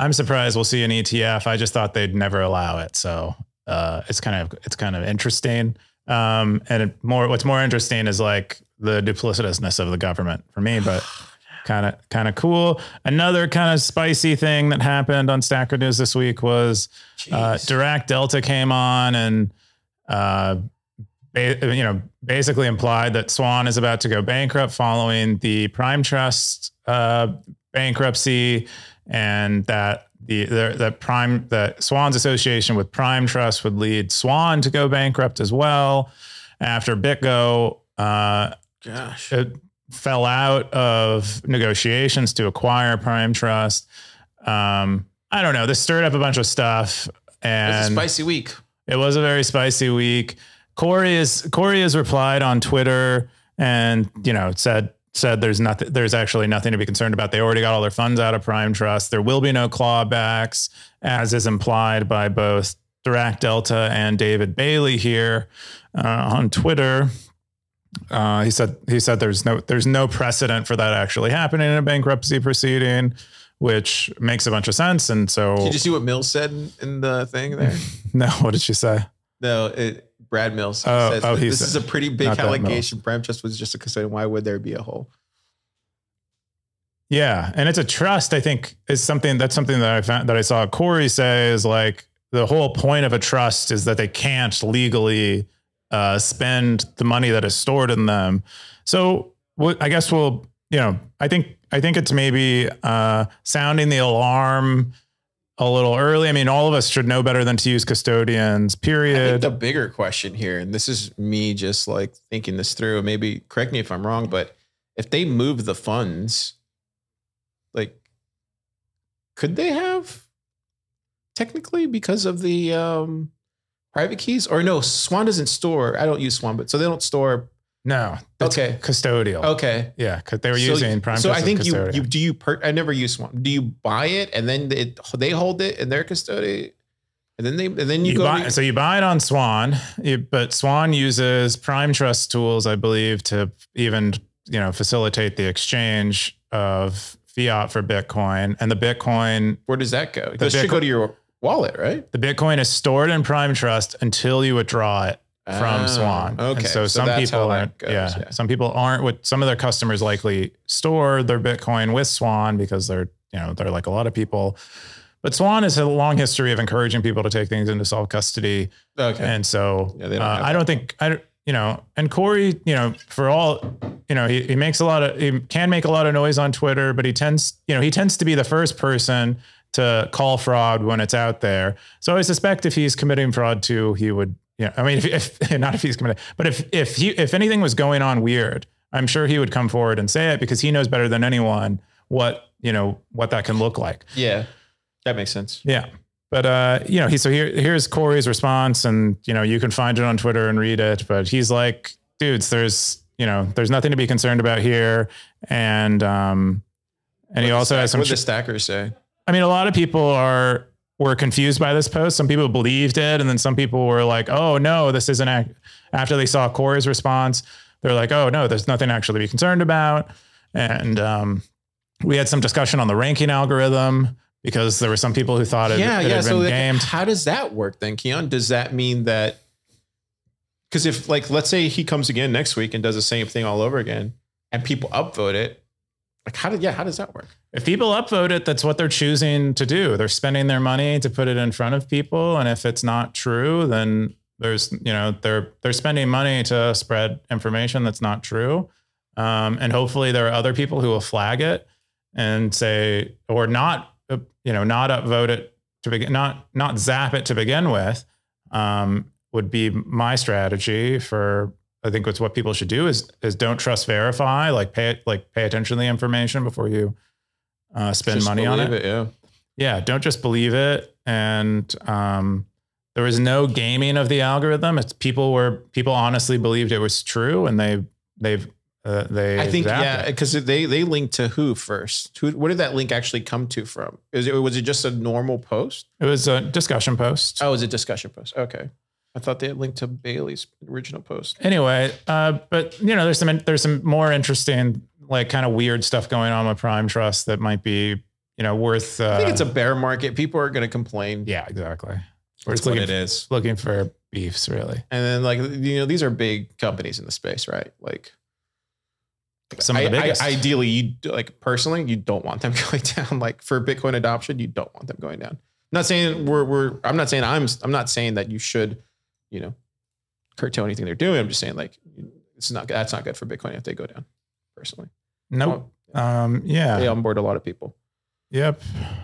I'm surprised we'll see an ETF. I just thought they'd never allow it, so uh, it's kind of it's kind of interesting. Um, and it more what's more interesting is like the duplicitousness of the government for me, but [SIGHS] kind of kind of cool. Another kind of spicy thing that happened on Stacker News this week was uh, Jeez. Dirac Delta came on and uh, you know basically implied that Swan is about to go bankrupt following the Prime Trust uh, bankruptcy, and that the the, the Prime the Swan's association with Prime Trust would lead Swan to go bankrupt as well after BitGo. Uh, Gosh, it fell out of negotiations to acquire Prime Trust. Um, I don't know. This stirred up a bunch of stuff, and a spicy week. it was a very spicy week. Corey is Corey has replied on Twitter and you know said said there's nothing there's actually nothing to be concerned about. They already got all their funds out of Prime Trust. There will be no clawbacks, as is implied by both Dirac Delta and David Bailey here uh, on Twitter. Uh, he said he said there's no there's no precedent for that actually happening in a bankruptcy proceeding, which makes a bunch of sense. And so Did you see what Mills said in, in the thing there? [LAUGHS] no, what did she say? no, it, Brad Mills Oh, says oh, this said- is a pretty big allegation. Prime Trust was just a custodian. Why would there be a hole? Yeah, and it's a trust. I think is something that's something that I found that I saw Corey say is like the whole point of a trust is that they can't legally uh, spend the money that is stored in them. So what I guess we'll you know I think I think it's maybe uh, sounding the alarm a little early. I mean, all of us should know better than to use custodians. I think Period. the bigger question here, and this is me just like thinking this through, maybe correct me if I'm wrong, but if they move the funds, like, could they have technically because of the um, private keys? Or no, Swan doesn't store. I don't use Swan, but so they don't store. No, Okay. custodial. Okay. Yeah, because they were So- using Prime. So I think you you do you per, I never use Swan. Do you buy it and then it, they hold it in their custody, and then they and then you, you go. buy, to- so you buy it on Swan, you- but Swan uses Prime Trust tools, I believe, to even you know facilitate the exchange of fiat for Bitcoin. And the Bitcoin, where does that go? It should go to your wallet, right? the Bitcoin is stored in Prime Trust until you withdraw it from Ah, Swan. Okay, And so, some people aren't. goes, yeah, some people aren't. With some of their customers likely store their Bitcoin with Swan because they're you know they're like a lot of people. But Swan has a long history of encouraging people to take things into self custody. Okay. And so Yeah, don't uh, I don't think I don't- you know, and Corey, you know, for all, you know, he, he makes a lot of he can make a lot of noise on Twitter, but he tends, you know, he tends to be the first person to call fraud when it's out there. So I suspect if he's committing fraud too, he would, know, I mean, if, if [LAUGHS] not if he's committed, but if if he if anything was going on weird, I'm sure he would come forward and say it because he knows better than anyone what you know what that can look like. yeah, that makes sense. Yeah. But uh, you know, he so here here's Corey's response, and you know, you can find it on Twitter and read it. But he's like, dudes, there's you know, there's nothing to be concerned about here. And um and he also has some What the stackers say? I mean, a lot of people are were confused by this post. Some people believed it, and then some people were like, "Oh no, this isn't." Act-. After they saw Corey's response, they're like, "Oh no, there's nothing actually to be concerned about." And um, we had some discussion on the ranking algorithm because there were some people who thought it, yeah, it yeah. had So been like, gamed. how does that work then, Keyan? Does that mean that? Because if like let's say he comes again next week and does the same thing all over again, and people upvote it, like how did yeah how does that work? If people upvote it, that's what they're choosing to do. They're spending their money to put it in front of people, and if it's not true, then there's you know they're they're spending money to spread information that's not true, um, and hopefully there are other people who will flag it and say or not you know not upvote it to begin not not zap it to begin with um, would be my strategy for I think what's what people should do is is don't trust verify like pay like pay attention to the information before you uh, spend Just money on it. believe Yeah. Yeah, don't just believe it. And um, there was no gaming of the algorithm. It's people were people honestly believed it was true, and they they've uh, they. I think yeah, because they they linked to who first? Who? Where did that link actually come to from? Is it was it just a normal post? it was a discussion post. Oh, it was a discussion post. Okay, I thought they had linked to Bailey's original post. Anyway, uh, but you know, there's some there's some more interesting like kind of weird stuff going on with Prime Trust that might be you know worth. Uh, I think it's a bear market. People are going to complain. yeah, exactly. We're That's just what it is. looking for beefs, really. And then like you know these are big companies in the space, right? Like Some of the I- I- biggest. ideally, you like personally, you don't want them [LAUGHS] going down. Like for Bitcoin adoption, you don't want them going down. I'm not saying we're we're. I'm not saying I'm. I'm not saying that you should, you know, curtail anything they're doing. I'm just saying like it's not. That's not good for Bitcoin if they go down. Personally, nope. Um, they yeah. They onboard a lot of people. Yep.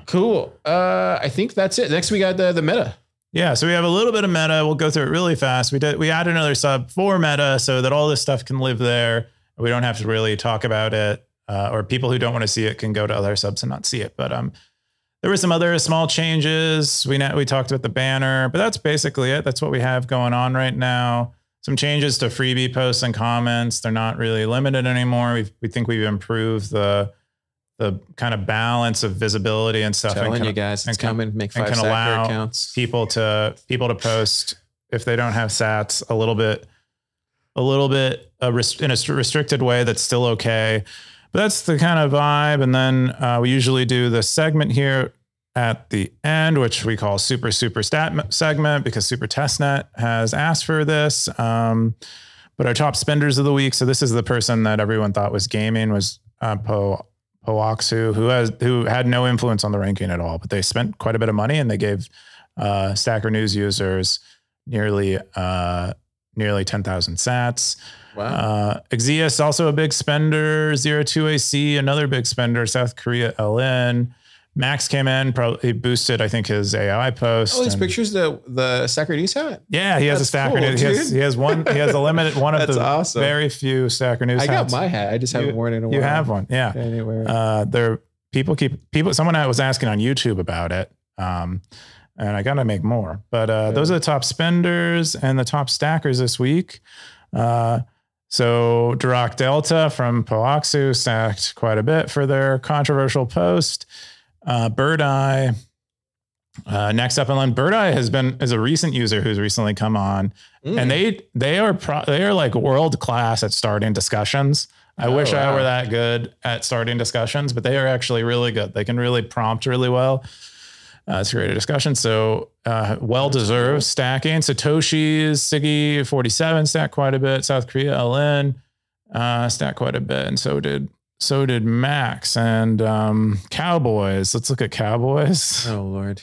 Cool. Uh, I think that's it. Next we got the the meta. Yeah, so we have a little bit of meta. We'll go through it really fast. We did we add another sub for meta so that all this stuff can live there. We don't have to really talk about it, uh, or people who don't want to see it can go to other subs and not see it. But um, there were some other small changes. We we talked about the banner, but that's basically it. That's what we have going on right now. Some changes to freebie posts and comments. They're not really limited anymore. We we think we've improved the the kind of balance of visibility and stuff. and Telling kind you of- guys, and it's can- coming. Make and five can allow accounts. people to people to post if they don't have sats a little bit a little bit uh, rest- in a restricted way that's still okay that's the kind of vibe and then uh, we usually do the segment here at the end which we call super super stat segment because super testnet has asked for this um, but our top spenders of the week so this is the person that everyone thought was gaming was uh, po Poaxu, who has who had no influence on the ranking at all, but they spent quite a bit of money and they gave uh, Stacker News users nearly uh, nearly ten thousand Sats. Wow. Uh, ekzyis also a big spender. Zero two AC another big spender. South Korea LN. Max came in, probably boosted, I think, his AI post. oh, these and- pictures the the Socrates hat. Yeah, he has a Stacker cool, News. He has, he has one. He has a limited one of [LAUGHS] the awesome. very few Stacker News. I got hats. my hat. I just haven't You- worn it in a while. You have one, yeah. Anywhere. Uh, there, people keep people. Someone was asking on YouTube about it, um, and I got to make more. But uh, those are the top spenders and the top stackers this week. Uh, so Dirac Delta from Poaxu stacked quite a bit for their controversial post. Uh, Bird Eye. Uh, next up in line, Bird Eye has been is a recent user who's recently come on, Mm. and they they are pro, they are like world class at starting discussions. I Oh, wish I were that good at starting discussions, but they are actually really good. They can really prompt really well. Uh, it's a discussion. So uh, well deserved stacking. Satoshi's Siggy47 stacked quite a bit. South Korea LN uh, stacked quite a bit, and so did so did Max and um, Cowboys. Let's look at Cowboys. [LAUGHS] oh Lord,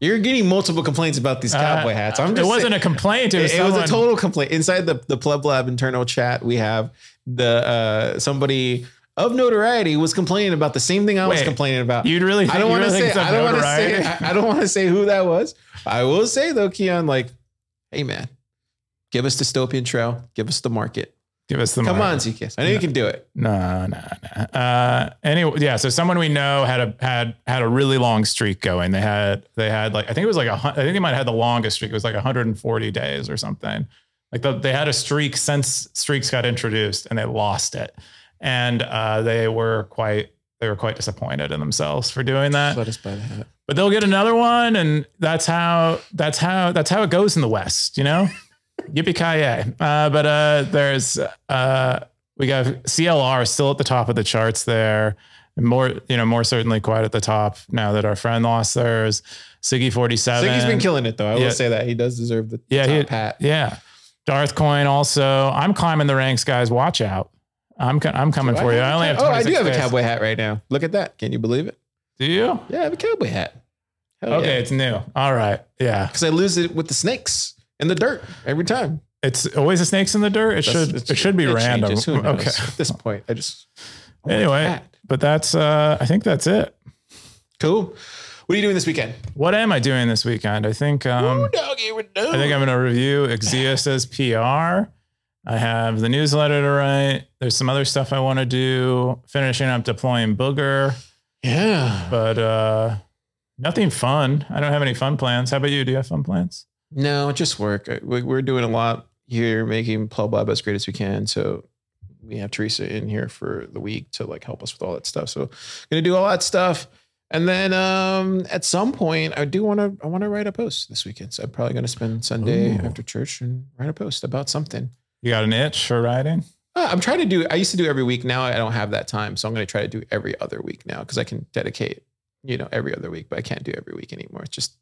you're getting multiple complaints about these cowboy Uh, hats. I'm it wasn't saying- a complaint. It It, was, it was a total complaint inside the the PlebLab internal chat. We have the uh, somebody of notoriety was complaining about the same thing I was complaining about. You'd really think, I don't want to really say. I don't want to say. I, I don't want to say who that was. I will say though, Keyan, like, hey man, give us dystopian trail. Give us the market. Give us the Come mark. on, ZKS. I know you can do it. No, no, no. Uh, anyway, yeah. So someone we know had a had had a really long streak going. They had they had like I think it was like a I think they might have had the longest streak. It was like 140 days or something. Like the, they had a streak since streaks got introduced, and they lost it, and uh, they were quite they were quite disappointed in themselves for doing that. Let us buy the hat. But they'll get another one, and that's how that's how that's how it goes in the West, you know. [LAUGHS] Yippee ki yay! Uh, but uh, there's uh, we got CLR still at the top of the charts there. And more, you know, more certainly quite at the top now that our friend lost theirs. Siggy47. Siggy's been killing it though. I Yeah. will say that he does deserve the Yeah, top he- hat. Yeah. Darth Coin also. I'm climbing the ranks, guys. Watch out. I'm co- I'm coming Do for you. I only have Oh, I do 26 have a days. cowboy hat right now. Look at that. Can you believe it? Do you? Yeah, I have a cowboy hat. Okay, it's new. All right. Yeah. Because I lose it with the snakes in the dirt every time. It's always the snakes in the dirt. It That's- should it's- it should be random. changes. Who knows? Okay. At this point, I just Anyway, but that's uh I think that's it. cool. What are you doing this weekend? What am I doing this weekend? I think um Ooh, doggy, we're. I think I'm going to review ekzyis' PR. I have the newsletter to write. There's some other stuff I want to do. Finishing up deploying Booger, yeah. but uh, nothing fun. I don't have any fun plans. How about you? Do you have fun plans? No, just work. We- We're doing a lot here, making PlebLab as great as we can. So we have Teresa in here for the week to like help us with all that stuff. So gonna do all that stuff. And then um, at some point, I do want to I want to write a post this weekend. So I'm probably going to spend Sunday Ooh. after church and write a post about something. You got an itch for writing? Uh, I'm trying to do. I used to do every week. Now I don't have that time, so I'm going to try to do every other week now because I can dedicate, you know, every other week. But I can't do every week anymore. It's just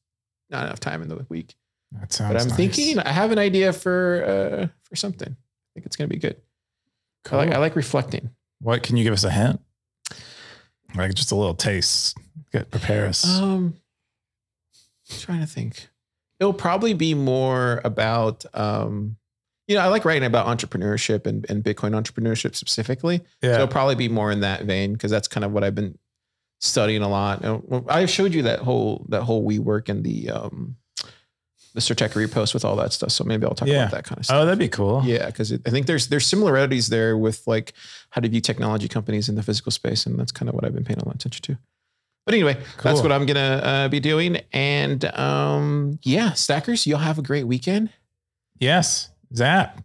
not enough time in the week. That sounds. But I'm nice. thinking I have an idea for uh, for something. I think it's going to be good. I like I like reflecting. What can you give us a hint? Like just a little taste. Get prepare us. Um, I'm trying to think. It'll probably be more about um, you know, I like writing about entrepreneurship and, and Bitcoin entrepreneurship specifically. So yeah. it'll probably be more in that vein because that's kind of what I've been studying a lot. I showed you that whole that whole we work and the um the Stratechery post with all that stuff. So maybe I'll talk Yeah. about that kind of stuff. Oh, that'd be cool. Yeah, because I think there's there's similarities there with like how to view technology companies in the physical space, and that's kind of what I've been paying a lot of attention to. But anyway, that's what I'm gonna uh, be doing, and um, yeah, stackers, you'll have a great weekend. Yes. Zap.